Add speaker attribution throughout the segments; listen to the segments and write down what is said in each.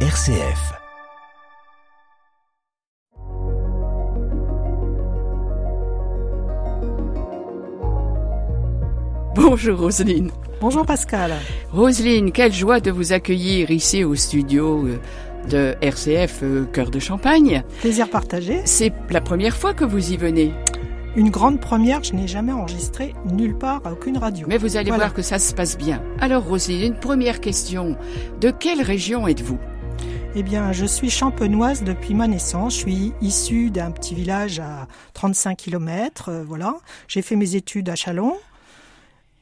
Speaker 1: RCF.
Speaker 2: Bonjour Roselyne.
Speaker 3: Bonjour Pascal.
Speaker 2: Roselyne, quelle joie de vous accueillir ici au studio euh, de RCF euh, Cœur de Champagne.
Speaker 3: Plaisir partagé.
Speaker 2: C'est la première fois que vous y venez.
Speaker 3: Une grande première, je n'ai jamais enregistré nulle part à aucune radio.
Speaker 2: Mais vous allez
Speaker 3: Voilà.
Speaker 2: voir que ça se passe bien. Alors Roselyne, une première question. De quelle région êtes-vous?
Speaker 3: Eh bien, je suis champenoise depuis ma naissance. Je suis issue d'un petit village à 35 km. voilà. J'ai fait mes études à Chalon.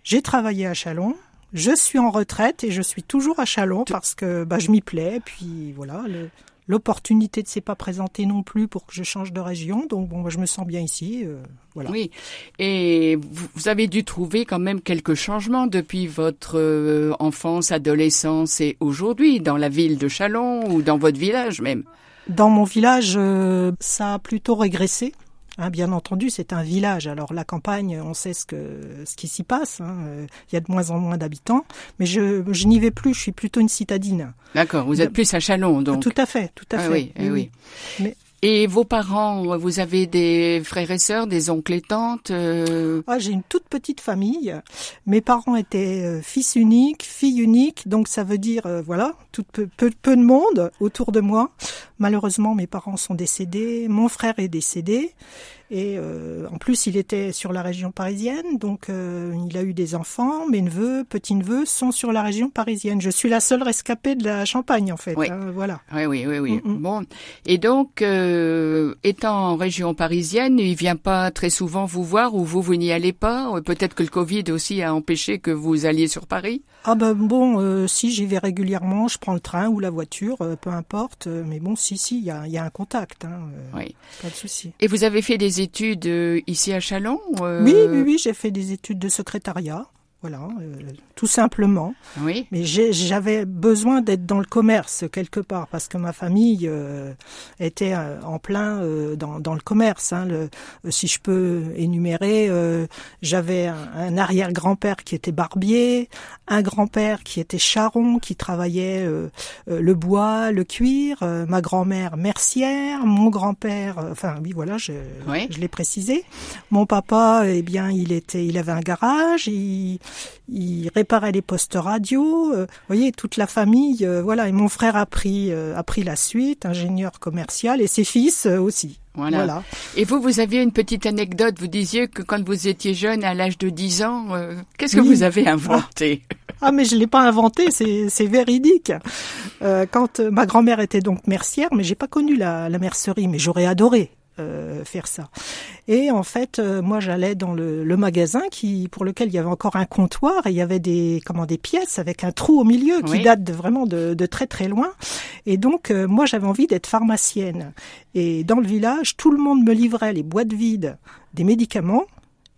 Speaker 3: J'ai travaillé à Chalon. Je suis en retraite et je suis toujours à Chalon parce que bah, je m'y plais. Puis voilà, le- l'opportunité ne s'est pas présentée non plus pour que je change de région. Donc bon, bah, je me sens bien ici. euh, voilà.
Speaker 2: Oui. Et vous, vous avez dû trouver quand même quelques changements depuis votre euh, enfance, adolescence et aujourd'hui dans la ville de Chalon ou dans votre village même.
Speaker 3: Dans mon village, euh, ça a plutôt régressé. Hein, bien entendu, c'est un village. Alors la campagne, on sait ce que ce qui s'y passe. hein. Il y a de moins en moins d'habitants, mais je, je n'y vais plus. Je suis plutôt une citadine.
Speaker 2: D'accord, vous êtes plus à Chalon donc.
Speaker 3: Tout à fait, tout à
Speaker 2: Ah
Speaker 3: fait.
Speaker 2: oui, eh oui.
Speaker 3: Mais-
Speaker 2: Et vos parents, vous avez des frères et sœurs, des oncles et tantes euh,
Speaker 3: Ah, j'ai une toute petite famille. Mes parents étaient euh, fils unique, fille unique, donc ça veut dire euh, voilà, tout peu, peu, peu de monde autour de moi. Malheureusement, mes parents sont décédés, mon frère est décédé, et euh, en plus, il était sur la région parisienne, donc euh, il a eu des enfants. Mes neveux, petits neveux sont sur la région parisienne. Je suis la seule rescapée de la Champagne, en fait.
Speaker 2: Oui.
Speaker 3: hein, voilà.
Speaker 2: Oui, oui, oui, oui.
Speaker 3: Mm, mm.
Speaker 2: Bon, et donc, euh, étant en région parisienne, il vient pas très souvent vous voir ou vous, vous n'y allez pas? Peut-être que le Covid aussi a empêché que vous alliez sur Paris?
Speaker 3: Ah ben bon, euh, si j'y vais régulièrement, je prends le train ou la voiture, euh, peu importe. euh, mais bon, si, si, il y a, il y a un contact, hein, euh,
Speaker 2: Oui.
Speaker 3: pas de souci.
Speaker 2: Et vous avez fait des études euh, ici à Chalon euh,
Speaker 3: Oui, oui, oui, j'ai fait des études de secrétariat, voilà, euh, tout simplement.
Speaker 2: Oui.
Speaker 3: Mais j'avais besoin d'être dans le commerce quelque part parce que ma famille euh, était euh, en plein euh, dans, dans le commerce. Hein, le, si je peux énumérer, euh, j'avais un, un arrière-grand-père qui était barbier, un grand-père qui était charron, qui travaillait le bois, le cuir, euh, ma grand-mère mercière, mon grand-père, enfin oui voilà, je,
Speaker 2: Oui.
Speaker 3: je l'ai précisé. Mon papa, eh bien, il était, il avait un garage, il, il réparait les postes radio. euh, vous voyez, toute la famille, euh, voilà. Et mon frère a pris, euh, a pris la suite, ingénieur commercial, et ses fils aussi.
Speaker 2: Voilà.
Speaker 3: Voilà.
Speaker 2: Et vous, vous aviez une petite anecdote. Vous disiez que quand vous étiez jeune, à l'âge de 10 ans, euh, qu'est-ce que
Speaker 3: Oui.
Speaker 2: vous avez inventé?
Speaker 3: Ah, mais je l'ai pas inventé, c'est c'est véridique. Euh, quand euh, ma grand-mère était donc mercière, mais j'ai pas connu la, la mercerie, mais j'aurais adoré. Euh, faire ça. Et en fait, euh, moi, j'allais dans le, le magasin qui, pour lequel il y avait encore un comptoir et il y avait des, comment, des pièces avec un trou au milieu qui
Speaker 2: Oui.
Speaker 3: date de, vraiment de, de très très loin. Et donc, euh, moi, j'avais envie d'être pharmacienne. Et dans le village, tout le monde me livrait les boîtes vides des médicaments.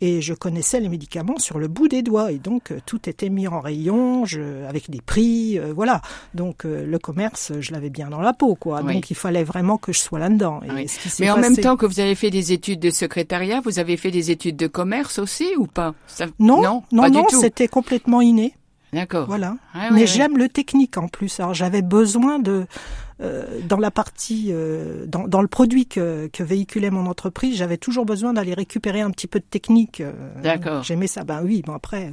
Speaker 3: Et je connaissais les médicaments sur le bout des doigts. Et donc, euh, tout était mis en rayon, je, avec des prix, euh, voilà. Donc, euh, le commerce, je l'avais bien dans la peau, quoi.
Speaker 2: Oui.
Speaker 3: Donc, il fallait vraiment que je sois. Et
Speaker 2: Oui.
Speaker 3: ce qui s'est
Speaker 2: Mais en
Speaker 3: passé-
Speaker 2: même temps que vous avez fait des études de secrétariat, vous avez fait des études de commerce aussi ou pas? Ça-
Speaker 3: Non,
Speaker 2: non,
Speaker 3: non, non, c'était complètement inné.
Speaker 2: D'accord.
Speaker 3: Voilà.
Speaker 2: Ah,
Speaker 3: Mais j'aime le technique en plus. Alors j'avais besoin de euh, dans la partie euh, dans, dans le produit que, que véhiculait mon entreprise, j'avais toujours besoin d'aller récupérer un petit peu de technique. euh,
Speaker 2: D'accord.
Speaker 3: J'aimais ça. Ben oui, bon après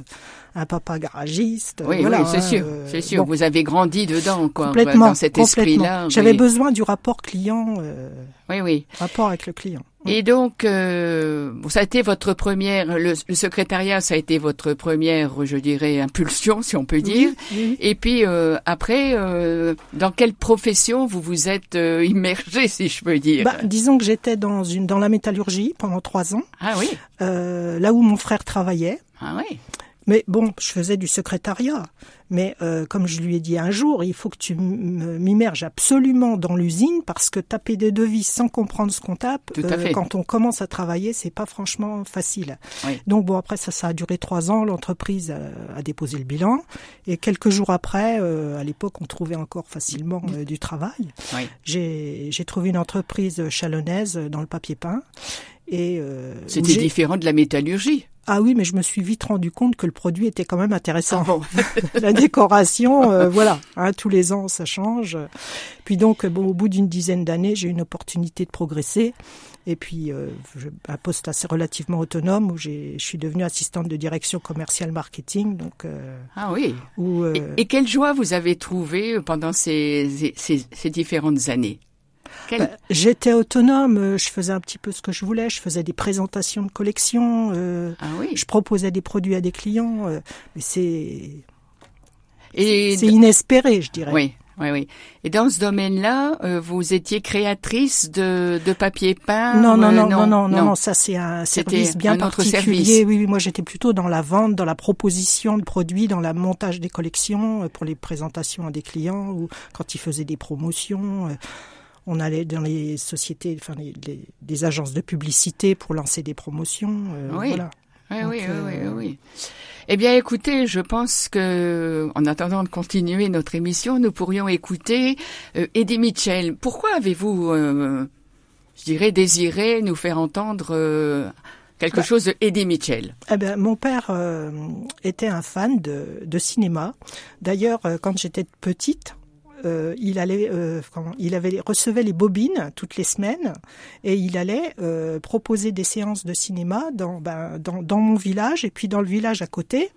Speaker 3: un papa garagiste.
Speaker 2: Oui,
Speaker 3: voilà,
Speaker 2: oui, c'est
Speaker 3: hein,
Speaker 2: sûr,
Speaker 3: euh,
Speaker 2: c'est sûr.
Speaker 3: bon,
Speaker 2: vous avez grandi dedans, quoi,
Speaker 3: complètement.
Speaker 2: dans cet esprit-là.
Speaker 3: J'avais
Speaker 2: oui.
Speaker 3: besoin du rapport client, euh,
Speaker 2: Oui, oui.
Speaker 3: rapport avec le client.
Speaker 2: Et donc, euh, ça a été votre première, le, le secrétariat, ça a été votre première, je dirais, impulsion, si on peut dire.
Speaker 3: Oui, oui, oui.
Speaker 2: Et puis euh, après, euh, dans quelle profession vous vous êtes euh, immergé, si je peux dire
Speaker 3: Bah, disons que j'étais dans une dans la métallurgie pendant trois ans,
Speaker 2: Ah oui,
Speaker 3: euh, là où mon frère travaillait.
Speaker 2: ah oui.
Speaker 3: Mais bon, je faisais du secrétariat. Mais euh, comme je lui ai dit un jour, il faut que tu m'immerges absolument dans l'usine parce que taper des devis sans comprendre ce qu'on tape,
Speaker 2: fait.
Speaker 3: quand on commence à travailler, c'est pas franchement facile.
Speaker 2: Oui.
Speaker 3: Donc bon, après ça, ça a duré trois ans. L'entreprise a, a déposé le bilan et quelques jours après, euh, à l'époque, on trouvait encore facilement euh, du travail.
Speaker 2: Oui.
Speaker 3: J'ai trouvé une entreprise chalonnaise dans le papier peint et euh,
Speaker 2: C'était différent de la métallurgie.
Speaker 3: Ah oui, mais je me suis vite rendu compte que le produit était quand même intéressant.
Speaker 2: Ah bon.
Speaker 3: la décoration, euh, voilà, hein, tous les ans ça change. Puis donc, bon, au bout d'une dizaine d'années, j'ai eu une opportunité de progresser. Et puis, euh, un poste assez relativement autonome où j'ai- je suis devenue assistante de direction commerciale marketing. Donc, euh,
Speaker 2: Ah oui.
Speaker 3: où, euh,
Speaker 2: Et, et quelle joie vous avez trouvé pendant ces, ces, ces différentes années?
Speaker 3: Bah, J'étais autonome, euh, je faisais un petit peu ce que je voulais, je faisais des présentations de collection, euh,
Speaker 2: Ah oui.
Speaker 3: je proposais des produits à des clients, euh, mais c'est
Speaker 2: Et
Speaker 3: c'est inespéré, je dirais.
Speaker 2: oui, oui, oui. Et dans ce domaine-là, euh, vous étiez créatrice de, de papier peint
Speaker 3: Non, non,
Speaker 2: euh,
Speaker 3: non, non, non, non, non, ça c'est un service bien
Speaker 2: un autre
Speaker 3: particulier.
Speaker 2: service.
Speaker 3: Oui, oui, moi j'étais plutôt dans la vente, dans la proposition de produits, dans la montage des collections euh, pour les présentations à des clients ou quand ils faisaient des promotions. Euh, On allait dans les sociétés, enfin les, agences de publicité pour lancer des promotions. euh,
Speaker 2: Oui.
Speaker 3: Voilà.
Speaker 2: Oui,
Speaker 3: Donc,
Speaker 2: oui, oui, oui,
Speaker 3: euh,
Speaker 2: oui. Eh bien, écoutez, je pense que, en attendant de continuer notre émission, nous pourrions écouter euh, Eddie Mitchell. Pourquoi avez-vous, euh, je dirais, désiré nous faire entendre euh, quelque
Speaker 3: Bah.
Speaker 2: chose de Eddie Mitchell?
Speaker 3: Eh ben, mon père euh, était un fan de, de cinéma. D'ailleurs, euh, quand j'étais petite, euh, il allait, euh, il avait recevait les bobines toutes les semaines et il allait euh, proposer des séances de cinéma dans, ben, dans dans mon village et puis dans le village à côté.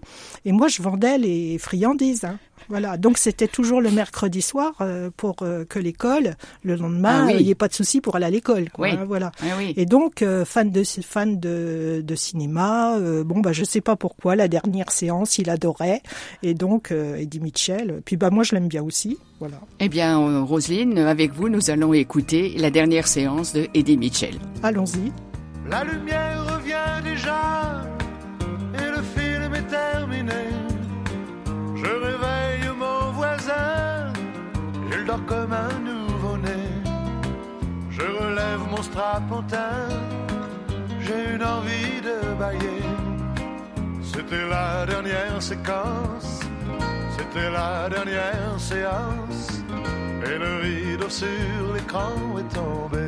Speaker 3: Et moi, je vendais les friandises. hein. Voilà, donc c'était toujours le mercredi soir euh, pour euh, que l'école, le lendemain,
Speaker 2: Ah oui.
Speaker 3: il n'y ait pas de souci pour aller à l'école. quoi,
Speaker 2: Oui.
Speaker 3: hein, voilà.
Speaker 2: Ah oui.
Speaker 3: Et donc, euh, fan de fan de, de cinéma, euh, bon bah je sais pas pourquoi la dernière séance il adorait et donc euh, Eddie Mitchell. Puis bah moi je l'aime bien aussi, voilà.
Speaker 2: Eh bien, Roselyne, avec vous, nous allons écouter la dernière séance de Eddie Mitchell.
Speaker 3: Allons-y.
Speaker 1: La lumière j'ai une envie de bailler. C'était la dernière séquence, c'était la dernière séance, et le rideau sur l'écran est tombé.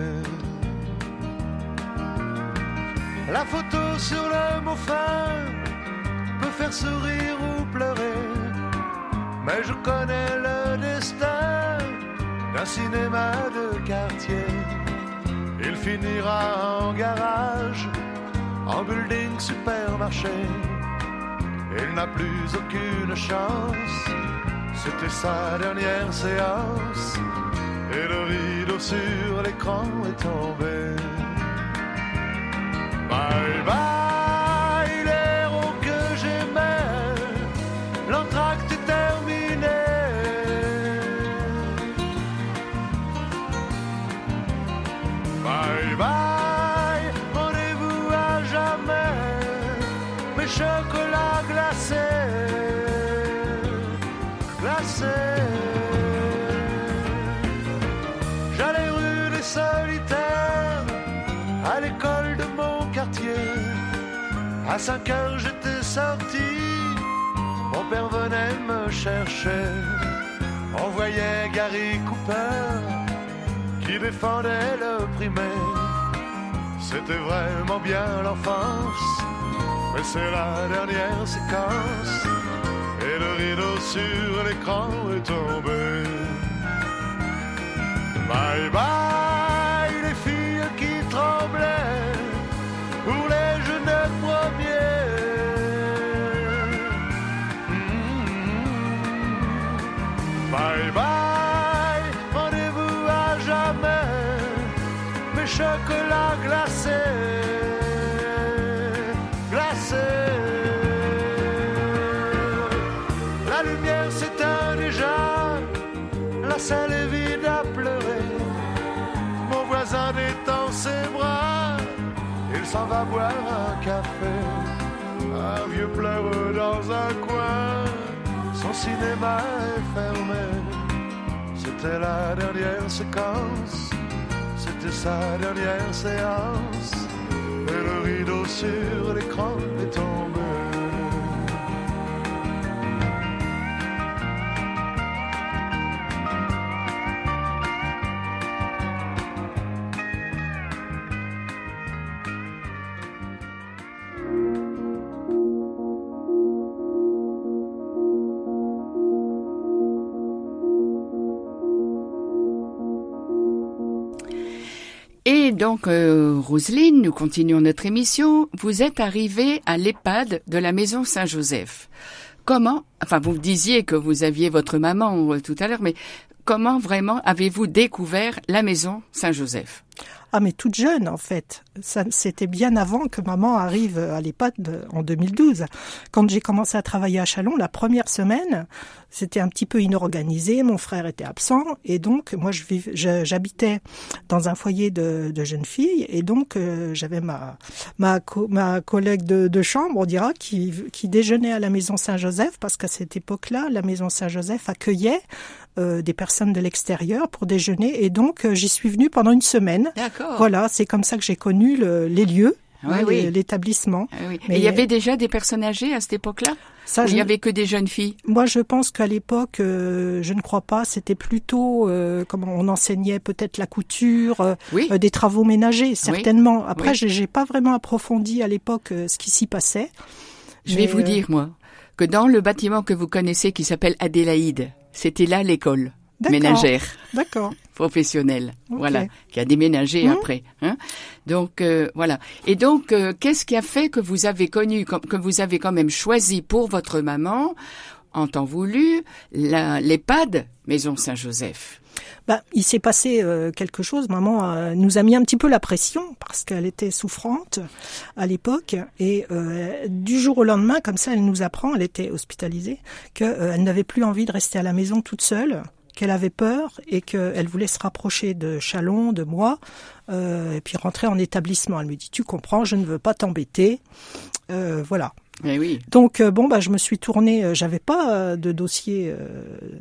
Speaker 1: La photo sur le mot fin peut faire sourire ou pleurer. Mais je connais le destin d'un cinéma de quartier. Il finira en garage, en building supermarché. Il n'a plus aucune chance. C'était sa dernière séance. Et le rideau sur l'écran est tombé. Bye bye, À 5 heures j'étais sorti, mon père venait me chercher. On voyait Gary Cooper qui défendait le primaire. C'était vraiment bien l'enfance, mais c'est la dernière séquence. Et le rideau sur l'écran est tombé. Bye bye les filles qui tremblaient pour les Bye bye, rendez-vous à jamais, mes chocolats glacés, glacés. La lumière s'éteint déjà, la salle est vide à pleurer. Mon voisin détend ses bras, il s'en va boire un café. Un vieux pleure dans un coin, son cinéma est fermé. C'était la dernière séquence, c'était sa dernière séance. Et le rideau sur l'écran est tombé.
Speaker 2: Donc, euh, Roselyne, nous continuons notre émission. Vous êtes arrivée à l'EHPAD de la Maison Saint-Joseph. Comment, enfin, vous disiez que vous aviez votre maman euh, tout à l'heure, mais comment vraiment avez-vous découvert la Maison Saint-Joseph?
Speaker 3: Ah mais toute jeune en fait. C'était bien avant que maman arrive à l'EHPAD en 2012. Quand j'ai commencé à travailler à Chalon, la première semaine, c'était un petit peu inorganisé. Mon frère était absent et donc moi je j'habitais dans un foyer de, de jeunes filles et donc euh, j'avais ma ma, ma collègue de, de, chambre, on dira, qui, qui déjeunait à la maison Saint-Joseph parce qu'à cette époque-là, la maison Saint-Joseph accueillait euh, des personnes de l'extérieur pour déjeuner et donc euh, j'y suis venue pendant une semaine. Voilà, c'est comme ça que j'ai connu les lieux. Ah l'établissement.
Speaker 2: Ah Mais il y avait déjà des personnes âgées à cette époque-là? Ça, Il n'y avait que des jeunes filles
Speaker 3: Moi, je pense qu'à l'époque, euh, je ne crois pas. C'était plutôt, comment on enseignait peut-être la couture, des travaux ménagers, certainement. Après, je j'ai pas vraiment approfondi à l'époque ce qui s'y passait.
Speaker 2: Je vais vous dire, moi, que dans le bâtiment que vous connaissez qui s'appelle Adélaïde, c'était là l'école ménagère.
Speaker 3: D'accord.
Speaker 2: Professionnelle. Voilà. Qui a déménagé mhm. après. Hein. Donc, euh, voilà. Et donc, euh, qu'est-ce qui a fait que vous avez connu, que vous avez quand même choisi pour votre maman, en temps voulu, l'EHPAD Maison Saint-Joseph?
Speaker 3: Bah, il s'est passé euh, quelque chose. Maman euh, nous a mis un petit peu la pression parce qu'elle était souffrante à l'époque et euh, du jour au lendemain, comme ça, elle nous apprend, elle était hospitalisée, qu'elle n'avait plus envie de rester à la maison toute seule qu'elle avait peur et qu'elle voulait se rapprocher de Chalon, de moi, et puis rentrer en établissement. Elle me dit, tu comprends, je ne veux pas t'embêter. voilà.
Speaker 2: Eh oui.
Speaker 3: Donc bon bah je me suis tournée, j'avais pas de dossier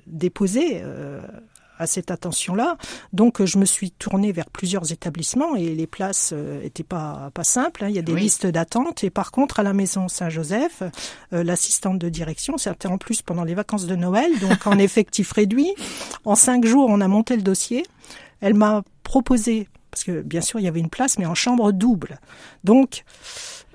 Speaker 3: déposé à cette attention-là. Donc je me suis tournée vers plusieurs établissements et les places euh, étaient pas pas simples. Hein. Il y a des listes d'attente et par contre à la maison Saint-Joseph, euh, l'assistante de direction, c'était en plus pendant les vacances de Noël, donc en effectif réduit. En cinq jours, on a monté le dossier. Elle m'a proposé parce que bien sûr il y avait une place, mais en chambre double. Donc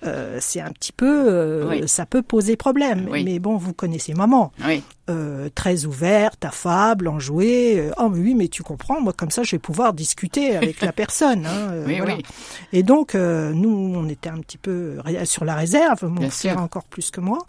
Speaker 3: euh, c'est un petit peu, euh, ça peut poser problème. Mais bon, vous connaissez maman.
Speaker 2: Oui.
Speaker 3: Euh, très ouverte, affable, enjouée. Euh, oh mais oui, mais tu comprends, moi comme ça je vais pouvoir discuter avec la personne. Hein, euh,
Speaker 2: oui, oui.
Speaker 3: Et donc nous, on était un petit peu sur la réserve, mon frère encore plus que moi.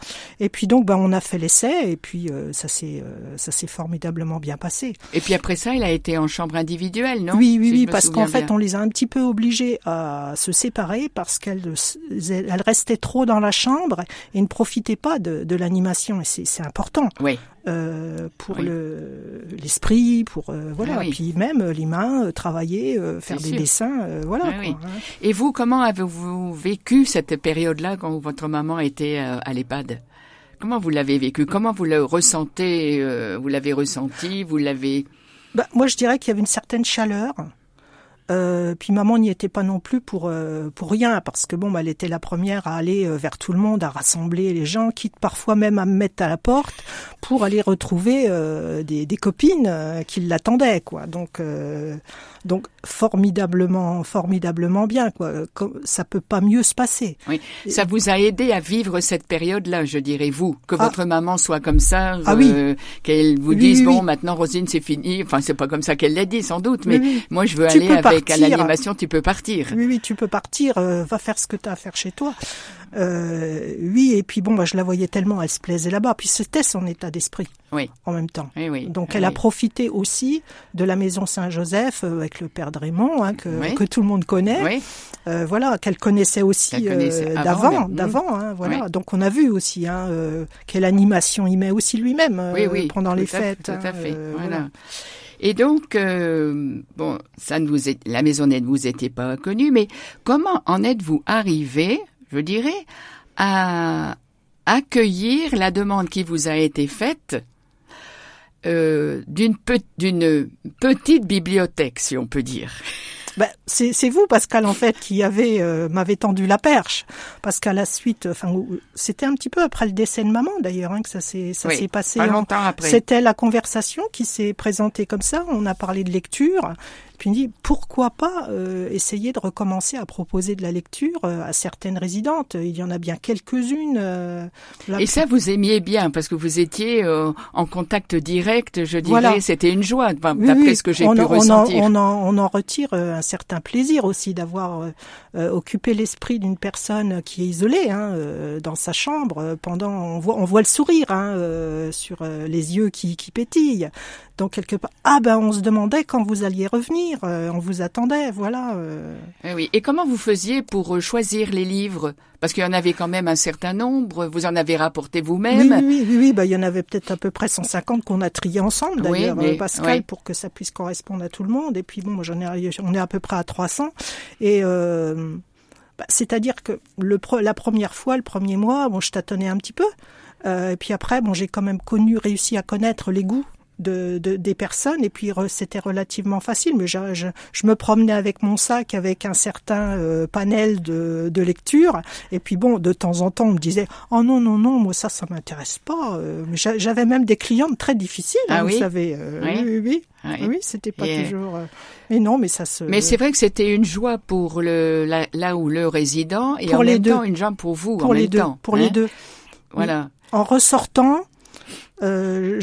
Speaker 3: Et puis donc, ben, on a fait l'essai et puis ça s'est ça s'est formidablement bien passé.
Speaker 2: Et puis après ça, il a été en chambre individuelle, non?
Speaker 3: Oui, oui, oui, parce qu'en fait, on les a un petit peu obligés à se séparer parce qu'elles elles restaient trop dans la chambre et ne profitaient pas de, de l'animation et c'est important.
Speaker 2: Oui.
Speaker 3: Euh, pour le l'esprit, pour euh, voilà, ah et puis même euh, les mains, travailler, faire des dessins, voilà. Ah quoi, hein.
Speaker 2: Et vous, comment avez-vous vécu cette période-là quand votre maman était à l'EHPAD? Comment vous l'avez vécu? Comment vous le ressentez Vous l'avez ressenti Vous l'avez
Speaker 3: bah, Moi, je dirais qu'il y avait une certaine chaleur. Euh, puis maman n'y était pas non plus pour euh, pour rien parce que bon, bah, elle était la première à aller euh, vers tout le monde, à rassembler les gens, quitte parfois même à me mettre à la porte pour aller retrouver des, des, copines qui l'attendaient, quoi. Donc donc formidablement, formidablement bien. Quoi. Ça peut pas mieux se passer.
Speaker 2: Oui, ça vous a aidé à vivre cette période-là, je dirais vous, que ah. votre maman soit comme ça,
Speaker 3: ah,
Speaker 2: euh, qu'elle vous dise bon maintenant Rosine c'est fini. Enfin c'est pas comme ça qu'elle l'a dit sans doute, mais moi je veux aller avec à l'animation. Tu peux partir.
Speaker 3: Oui oui, tu peux partir. Euh, va faire ce que tu as à faire chez toi. Euh, oui, et puis bon, bah, je la voyais tellement, elle se plaisait là-bas. Puis c'était son état d'esprit.
Speaker 2: Oui.
Speaker 3: En même temps.
Speaker 2: Oui, oui.
Speaker 3: Donc elle a profité aussi de la maison Saint-Joseph euh, avec le père de Raymond, hein, que, que tout le monde connaît.
Speaker 2: Oui.
Speaker 3: Euh, voilà, qu'elle connaissait aussi euh, d'avant, d'avant. Hein, voilà. Donc on a vu aussi hein, euh, quelle animation il met aussi lui-même pendant les fêtes.
Speaker 2: tout à fait. voilà. Et donc, bon, ça ne vous est, la maisonnette ne vous était pas connue, mais comment en êtes-vous arrivé je dirais, à accueillir la demande qui vous a été faite euh, d'une petite bibliothèque, si on peut dire?
Speaker 3: Ben, c'est vous, Pascal, en fait, qui avait euh, m'avait tendu la perche, parce qu'à la suite, enfin, c'était un petit peu après le décès de maman, d'ailleurs, hein, que ça s'est ça s'est passé.
Speaker 2: Pas longtemps après.
Speaker 3: C'était la conversation qui s'est présentée comme ça. On a parlé de lecture, Puis il me dit pourquoi pas euh, essayer de recommencer à proposer de la lecture euh, à certaines résidentes? Il y en a bien quelques-unes. Euh,
Speaker 2: Et ça, vous aimiez bien parce que vous étiez euh, en contact direct, je dirais.
Speaker 3: Voilà.
Speaker 2: C'était une joie, enfin,
Speaker 3: Oui,
Speaker 2: d'après
Speaker 3: oui,
Speaker 2: ce que j'ai pu
Speaker 3: en- on en-
Speaker 2: ressentir.
Speaker 3: On en, on en retire euh, un certain plaisir aussi d'avoir euh, occupé l'esprit d'une personne qui est isolée hein, euh, dans sa chambre pendant. On voit, on voit le sourire hein, euh, sur les yeux qui, qui pétillent. Donc quelque part, ah ben on se demandait quand vous alliez revenir, euh, on vous attendait, voilà. euh.
Speaker 2: Eh oui. Et comment vous faisiez pour euh, choisir les livres? Parce qu'il y en avait quand même un certain nombre. Vous en avez rapporté vous-même.
Speaker 3: oui, oui, oui, oui, bah, il y en avait peut-être à peu près 150 qu'on a trié ensemble
Speaker 2: Oui,
Speaker 3: d'ailleurs,
Speaker 2: mais-
Speaker 3: euh, Pascal,
Speaker 2: oui.
Speaker 3: pour que ça puisse correspondre à tout le monde. Et puis bon, j'en ai, on est à peu près à 300. Et euh, bah, c'est-à-dire que le la première fois, le premier mois, bon, je tâtonnais un petit peu. Euh, et puis après, bon, j'ai quand même connu, réussi à connaître les goûts. De, de- des personnes et puis re- c'était relativement facile mais je, je, je me promenais avec mon sac avec un certain euh, panel de, de lecture et puis bon de temps en temps on me disait oh non non non moi ça ça m'intéresse pas Euh, j'avais même des clientes très difficiles
Speaker 2: Ah
Speaker 3: hein,
Speaker 2: oui
Speaker 3: vous savez Euh,
Speaker 2: Oui.
Speaker 3: oui oui oui, c'était pas
Speaker 2: Et-
Speaker 3: toujours euh, mais non mais ça se
Speaker 2: Mais c'est vrai que c'était une joie pour le la- là où le résident et
Speaker 3: Pour
Speaker 2: en
Speaker 3: les
Speaker 2: même
Speaker 3: deux.
Speaker 2: temps une joie pour vous
Speaker 3: pour
Speaker 2: en
Speaker 3: les
Speaker 2: même
Speaker 3: deux
Speaker 2: temps.
Speaker 3: pour
Speaker 2: hein.
Speaker 3: les deux
Speaker 2: Voilà.
Speaker 3: en ressortant euh,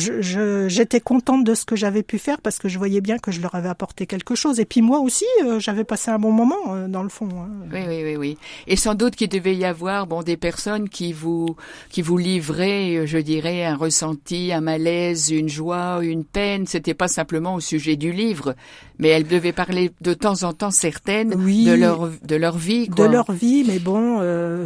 Speaker 3: j'étais contente de ce que j'avais pu faire parce que je voyais bien que je leur avais apporté quelque chose et puis moi aussi euh, j'avais passé un bon moment euh, dans le fond hein.
Speaker 2: Oui, oui, oui, oui. Et sans doute qu'il devait y avoir bon des personnes qui vous qui vous livraient, euh, je dirais, un ressenti, un malaise, une joie, une peine. C'était pas simplement au sujet du livre, mais elles devaient parler de temps en temps certaines
Speaker 3: Oui.
Speaker 2: de leur de leur vie,
Speaker 3: de
Speaker 2: quoi.
Speaker 3: leur vie, mais bon,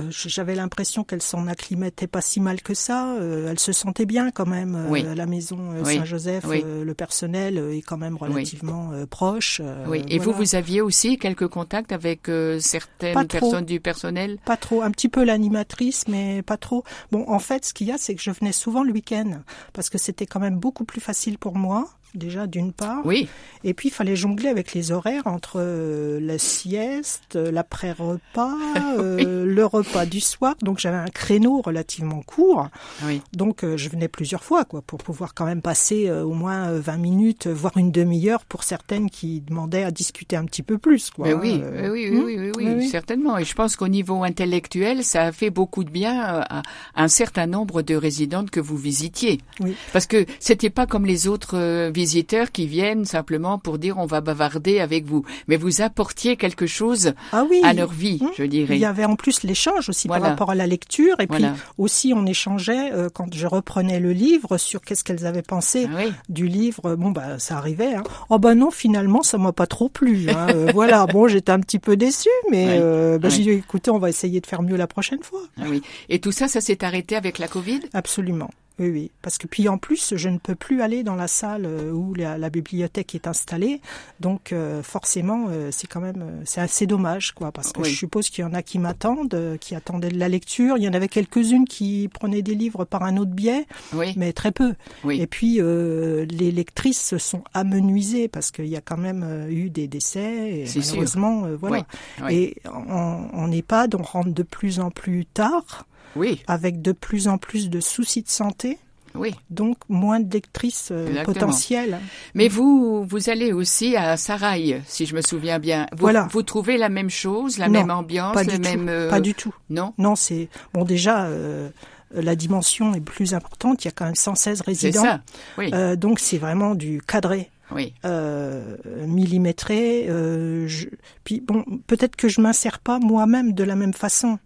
Speaker 3: j'avais l'impression qu'elle s'en acclimatait pas si mal que ça. Euh, elle se sentait bien quand même euh,
Speaker 2: Oui.
Speaker 3: à la maison euh. Saint-Joseph.
Speaker 2: Oui.
Speaker 3: euh, le personnel est quand même relativement proche.
Speaker 2: Oui. Et vous,
Speaker 3: voilà.
Speaker 2: vous aviez aussi quelques contacts avec certaines personnes du personnel?
Speaker 3: Pas trop, un petit peu l'animatrice, mais pas trop. Bon, en fait, ce qu'il y a, c'est que je venais souvent le week-end, parce que c'était quand même beaucoup plus facile pour moi, déjà d'une part.
Speaker 2: Oui.
Speaker 3: Et puis, il fallait jongler avec les horaires entre euh, la sieste, euh, l'après-repas, euh, le repas du soir. Donc, j'avais un créneau relativement court.
Speaker 2: Oui.
Speaker 3: Donc, euh, je venais plusieurs fois, quoi, pour pouvoir quand même passer au moins euh, 20 minutes, voire une demi-heure pour certaines qui demandaient à discuter un petit peu plus, quoi.
Speaker 2: Mais oui, oui, oui,
Speaker 3: hmm
Speaker 2: oui, oui, oui, certainement. Et je pense qu'au niveau intellectuel, ça a fait beaucoup de bien à un certain nombre de résidentes que vous visitiez.
Speaker 3: Oui.
Speaker 2: Parce que c'était pas comme les autres visiteurs qui viennent simplement pour dire on va bavarder avec vous, mais vous apportiez quelque chose
Speaker 3: Ah oui.
Speaker 2: à leur vie,
Speaker 3: Hmm.
Speaker 2: je dirais.
Speaker 3: Il y avait en plus l'échange aussi
Speaker 2: Voilà.
Speaker 3: par rapport à la lecture et
Speaker 2: Voilà.
Speaker 3: puis aussi on échangeait euh, quand je reprenais le livre sur qu'est-ce qu'elles avaient pensé
Speaker 2: Ah oui.
Speaker 3: du livre. Bon bah ça arrivait. Hein. Oh bah non finalement ça m'a pas trop plu. Hein. Euh, voilà bon j'étais un petit peu déçue mais euh, bah, j'ai dit écoutez on va essayer de faire mieux la prochaine fois.
Speaker 2: Ah oui. Et tout ça, ça s'est arrêté avec la Covid?
Speaker 3: Absolument. Oui, oui. Parce que puis en plus, je ne peux plus aller dans la salle euh, où la, la bibliothèque est installée. Donc euh, forcément, euh, c'est quand même, c'est assez dommage, quoi. Parce que
Speaker 2: Oui.
Speaker 3: je suppose qu'il y en a qui m'attendent, qui attendaient de la lecture. Il y en avait quelques-unes qui prenaient des livres par un autre biais,
Speaker 2: Oui.
Speaker 3: mais très peu.
Speaker 2: Oui.
Speaker 3: Et puis euh, les lectrices se sont amenuisées parce qu'il y a quand même eu des décès. Et malheureusement, voilà. Et en, en EHPAD, on rentre de plus en plus tard,
Speaker 2: Oui.
Speaker 3: avec de plus en plus de soucis de santé
Speaker 2: Oui.
Speaker 3: donc moins de lectrices euh, potentielles.
Speaker 2: Mais vous, vous allez aussi à Sarail, si je me souviens bien. Vous,
Speaker 3: Voilà.
Speaker 2: vous trouvez la même chose, la
Speaker 3: Non,
Speaker 2: même ambiance,
Speaker 3: Pas
Speaker 2: le
Speaker 3: du
Speaker 2: même.
Speaker 3: tout.
Speaker 2: euh,
Speaker 3: Pas du tout.
Speaker 2: Non?
Speaker 3: Non, c'est bon déjà. euh, la dimension est plus importante. Il y a quand même 116
Speaker 2: C'est
Speaker 3: résidents.
Speaker 2: ça. Oui.
Speaker 3: Euh, donc c'est vraiment du cadré.
Speaker 2: oui.
Speaker 3: Euh, millimétré. Euh, je- Puis bon, peut-être que je m'insère pas moi-même de la même façon.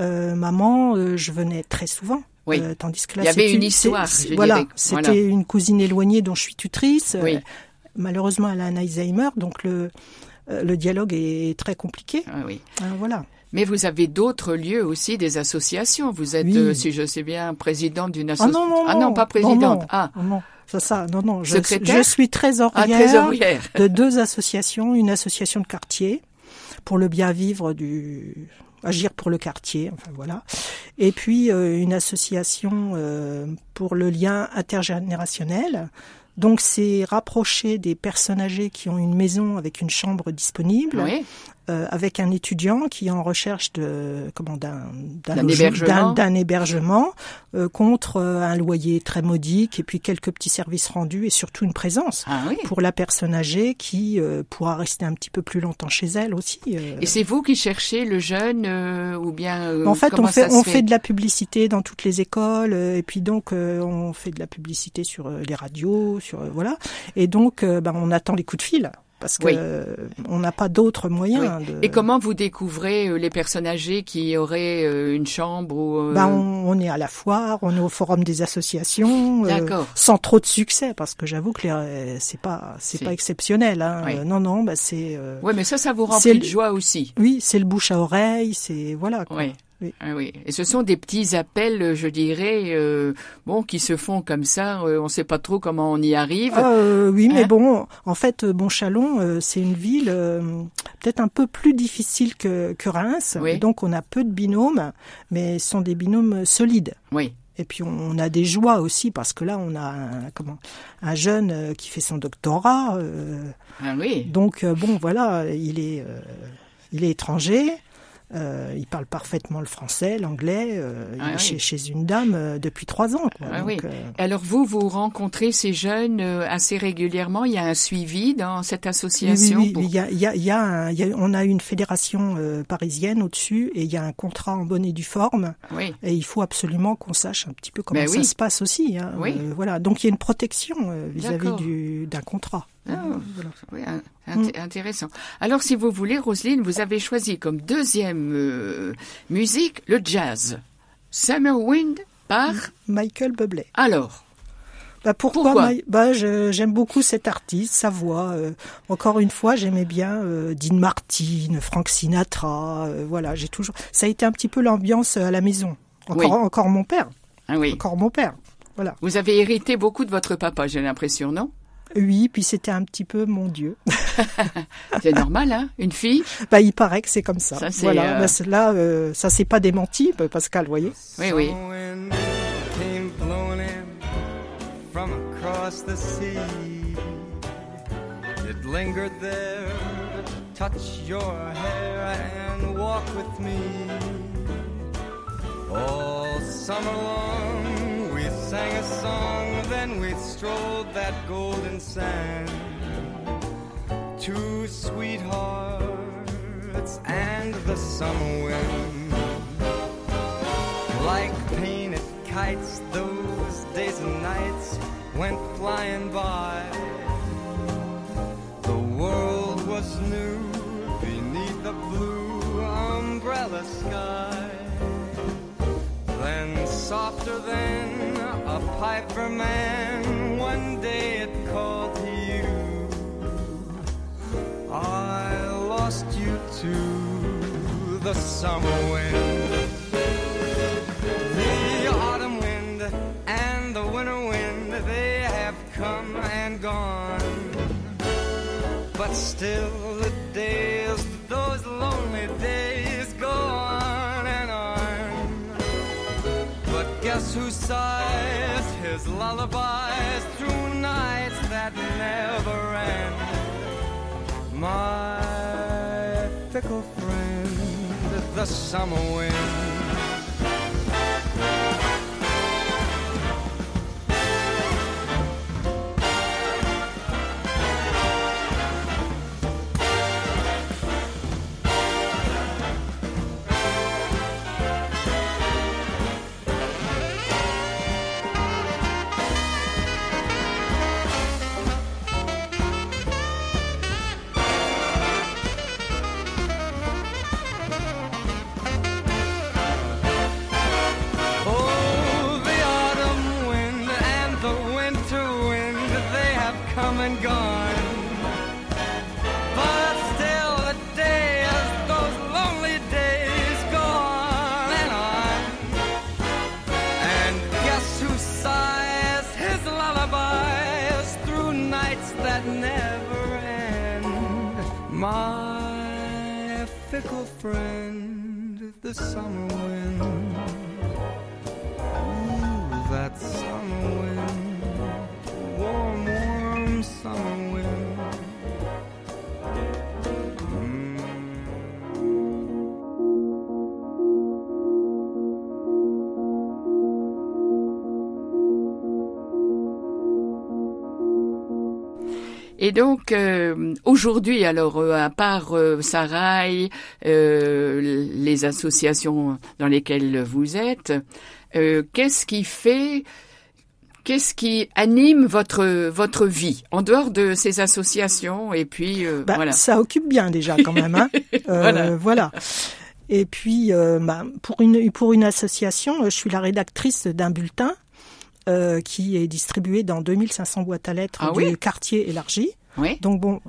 Speaker 3: Euh, maman, euh, je venais très souvent.
Speaker 2: Oui.
Speaker 3: Euh, tandis que là,
Speaker 2: Il y avait
Speaker 3: c'est
Speaker 2: une histoire,
Speaker 3: c'est- Voilà, c'était
Speaker 2: Voilà.
Speaker 3: une cousine éloignée dont je suis tutrice. Euh,
Speaker 2: Oui.
Speaker 3: malheureusement, elle a un Alzheimer, donc le euh, le dialogue est très compliqué.
Speaker 2: Ah oui.
Speaker 3: Voilà.
Speaker 2: Mais vous avez d'autres lieux aussi, des associations. Vous êtes,
Speaker 3: Oui.
Speaker 2: si je sais bien, présidente d'une
Speaker 3: Ah
Speaker 2: association.
Speaker 3: non, non,
Speaker 2: Ah non, pas présidente.
Speaker 3: Non,
Speaker 2: Ah,
Speaker 3: non, non. Ça, ça, non, non. Je,
Speaker 2: Secrétaire
Speaker 3: je suis
Speaker 2: ah,
Speaker 3: trésorière,
Speaker 2: trésorière.
Speaker 3: de deux associations. Une association de quartier pour le bien vivre du agir pour le quartier, enfin voilà. Et puis euh, une association euh, pour le lien intergénérationnel. Donc c'est rapprocher des personnes âgées qui ont une maison avec une chambre disponible
Speaker 2: Oui.
Speaker 3: Euh, avec un étudiant qui est en recherche de comment d'un
Speaker 2: hébergement.
Speaker 3: hébergement euh, contre euh, un loyer très modique et puis quelques petits services rendus et surtout une présence
Speaker 2: Ah oui.
Speaker 3: pour la personne âgée qui euh, pourra rester un petit peu plus longtemps chez elle aussi. euh.
Speaker 2: Et c'est vous qui cherchez le jeune euh, ou bien euh,
Speaker 3: En fait, on fait, on fait de la publicité dans toutes les écoles, euh, et puis donc euh, on fait de la publicité sur les radios, sur euh, voilà, et donc ben, on attend les coups de fil parce que
Speaker 2: Oui.
Speaker 3: on n'a pas d'autres moyens. de-
Speaker 2: Et comment vous découvrez euh, les personnes âgées qui auraient euh, une chambre ou euh,
Speaker 3: Ben, on, on est à la foire, on est au forum des associations, euh, sans trop de succès, parce que j'avoue que les- c'est pas c'est
Speaker 2: Si.
Speaker 3: pas exceptionnel. Hein.
Speaker 2: Oui.
Speaker 3: Non, non, ben, c'est euh,
Speaker 2: Ouais, mais ça, ça vous remplit de joie aussi.
Speaker 3: oui, c'est le bouche à oreille, c'est voilà. quoi.
Speaker 2: Oui. Ah oui. Et ce sont des petits appels, je dirais, euh, bon, qui se font comme ça. euh, on ne sait pas trop comment on y arrive.
Speaker 3: Ah, euh, oui, mais
Speaker 2: Hein
Speaker 3: bon, en fait, euh, Bonchalon, euh, c'est une ville euh, peut-être un peu plus difficile que, que Reims.
Speaker 2: Oui.
Speaker 3: Donc, on a peu de binômes, mais ce sont des binômes solides.
Speaker 2: Oui.
Speaker 3: Et puis, on, a des joies aussi, parce que là, on a un, comment, un jeune qui fait son doctorat. euh,
Speaker 2: Ah oui.
Speaker 3: donc, bon, voilà, il est, euh, il est étranger. Euh, il parle parfaitement le français, l'anglais. euh, il
Speaker 2: Ah
Speaker 3: est
Speaker 2: oui.
Speaker 3: chez, chez une dame euh, depuis trois ans. Quoi.
Speaker 2: Ah
Speaker 3: Donc,
Speaker 2: oui.
Speaker 3: euh,
Speaker 2: Alors vous, vous rencontrez ces jeunes euh, assez régulièrement? Il y a un suivi dans cette association.
Speaker 3: oui, oui,
Speaker 2: pour-
Speaker 3: Il y a, il y a, il y a un- il y a- on a une fédération euh, parisienne au-dessus et il y a un contrat en bonne et due forme
Speaker 2: Oui.
Speaker 3: et il faut absolument qu'on sache un petit peu comment
Speaker 2: Ben
Speaker 3: ça se passe aussi. hein.
Speaker 2: Oui.
Speaker 3: Euh, voilà, donc il y a une protection euh, vis-à-vis d'un contrat.
Speaker 2: Ah, oui, in- int- intéressant. Alors, si vous voulez, Roselyne, vous avez choisi comme deuxième euh, musique le jazz. Summer Wind par...
Speaker 3: Michael Bublé.
Speaker 2: Alors,
Speaker 3: Bah pourquoi,
Speaker 2: Pourquoi?
Speaker 3: Bah, J'aime beaucoup cet artiste, sa voix. euh, encore une fois, j'aimais bien euh, Dean Martin, Frank Sinatra. voilà, j'ai toujours. Ça a été un petit peu l'ambiance à la maison. Encore,
Speaker 2: Oui.
Speaker 3: encore mon père.
Speaker 2: ah oui,
Speaker 3: Encore mon père. Voilà.
Speaker 2: vous avez hérité beaucoup de votre papa, j'ai l'impression, non?
Speaker 3: Oui, puis c'était un petit peu mon Dieu.
Speaker 2: C'est normal, hein Une fille
Speaker 3: Bah, il paraît que c'est comme ça.
Speaker 2: Ça, c'est,
Speaker 3: voilà.
Speaker 2: euh,
Speaker 3: Bah, là, euh, ça s'est pas démenti, euh, Pascal, vous voyez.
Speaker 2: Oui, oui.
Speaker 4: Summer wind came blowing in from across the sea. It lingered there to touch your hair and walk with me. All summer long we sang a song, then we strolled that golden sand. Two sweethearts and the summer wind like painted kites, those days and nights went flying by. The world was new beneath the blue umbrella sky. Then, softer than a piper man, one day it called to you. I lost you to the summer wind. The autumn wind and the winter wind, they have come and gone. But still the days, those lonely days go on and on. But guess who sighs his lullabies through nights that never end? My fickle friend, the summer wind. Friend, the summer wind.
Speaker 2: Et donc euh, aujourd'hui, alors euh, à part euh, Sarai, euh, les associations dans lesquelles vous êtes, euh, qu'est-ce qui fait, qu'est-ce qui anime votre votre vie en dehors de ces associations Et puis euh,
Speaker 3: Bah,
Speaker 2: voilà.
Speaker 3: Ça occupe bien déjà quand même. Hein. Euh,
Speaker 2: Voilà.
Speaker 3: voilà. Et puis, euh, bah, pour une pour une association, je suis la rédactrice d'un bulletin euh, qui est distribué dans 2500 boîtes à lettres
Speaker 2: Ah
Speaker 3: du
Speaker 2: oui
Speaker 3: quartier élargi.
Speaker 2: Oui.
Speaker 3: Donc bon,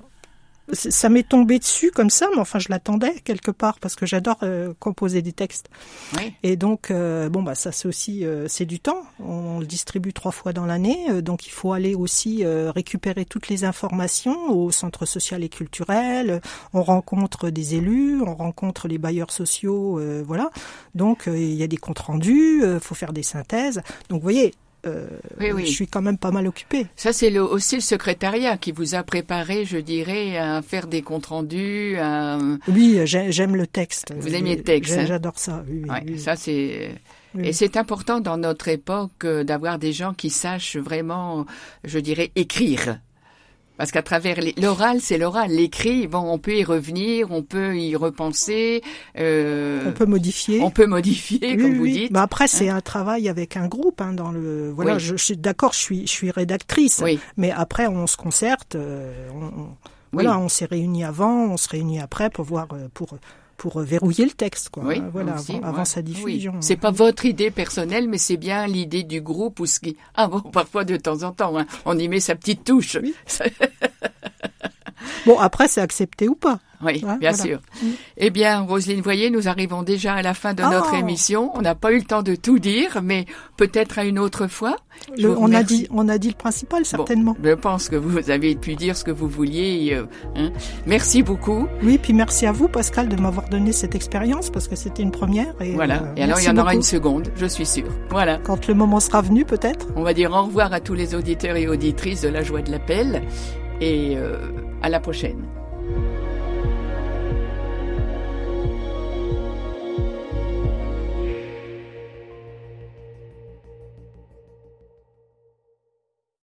Speaker 3: ça m'est tombé dessus comme ça, mais enfin je l'attendais quelque part parce que j'adore euh, composer des textes.
Speaker 2: Oui.
Speaker 3: Et donc euh, bon bah ça c'est aussi euh, c'est du temps. On, le distribue trois fois dans l'année, donc il faut aller aussi récupérer toutes les informations au centre social et culturel. On rencontre des élus, on rencontre les bailleurs sociaux, voilà. Donc il y a des comptes rendus, faut faire des synthèses. Donc vous voyez. Euh,
Speaker 2: Oui, oui.
Speaker 3: Je suis quand même pas mal occupée.
Speaker 2: Ça, c'est le, aussi le secrétariat qui vous a préparé, je dirais, à faire des comptes rendus. À...
Speaker 3: Oui, j'ai- j'aime le texte.
Speaker 2: Vous aimez le texte, hein
Speaker 3: J'adore ça. Oui, oui,
Speaker 2: Ouais, ça c'est. Et c'est important dans notre époque euh, d'avoir des gens qui sachent vraiment, je dirais, écrire. Parce qu'à travers l'oral, c'est l'oral. L'écrit, bon, on peut y revenir, on peut y repenser, euh,
Speaker 3: On peut modifier.
Speaker 2: on peut modifier,
Speaker 3: Oui,
Speaker 2: comme
Speaker 3: oui,
Speaker 2: vous dites.
Speaker 3: Bah après, c'est un travail avec un groupe. Hein, dans le voilà,
Speaker 2: Oui.
Speaker 3: je, je suis d'accord. Je suis, je suis rédactrice.
Speaker 2: Oui.
Speaker 3: Mais après, on se concerte. euh, on, on- voilà, on s'est réunis avant, on se réunit après pour voir euh, pour pour verrouiller le texte, quoi.
Speaker 2: Oui,
Speaker 3: voilà,
Speaker 2: aussi,
Speaker 3: avant, sa
Speaker 2: Oui.
Speaker 3: diffusion.
Speaker 2: C'est pas votre idée personnelle, mais c'est bien l'idée du groupe ou ce qui. Ah bon, parfois de temps en temps, hein, on y met sa petite touche.
Speaker 3: Oui. Bon, après, c'est accepté ou pas.
Speaker 2: Oui,
Speaker 3: Ouais,
Speaker 2: bien
Speaker 3: voilà.
Speaker 2: sûr. Eh bien, Roselyne, voyez, nous arrivons déjà à la fin de
Speaker 3: Oh.
Speaker 2: notre émission. On n'a pas eu le temps de tout dire, mais peut-être à une autre fois.
Speaker 3: Le- on a dit, on a dit le principal
Speaker 2: Bon,
Speaker 3: certainement.
Speaker 2: je pense que vous avez pu dire ce que vous vouliez. euh, hein. Merci beaucoup.
Speaker 3: Oui, puis merci à vous, Pascal, de m'avoir donné cette expérience parce que c'était une première. Et,
Speaker 2: Voilà.
Speaker 3: euh,
Speaker 2: Et alors, il y en aura une seconde, je suis sûre. Voilà.
Speaker 3: Quand le moment sera venu, peut-être.
Speaker 2: On va dire au revoir à tous les auditeurs et auditrices de la joie de l'appel et euh, à la prochaine.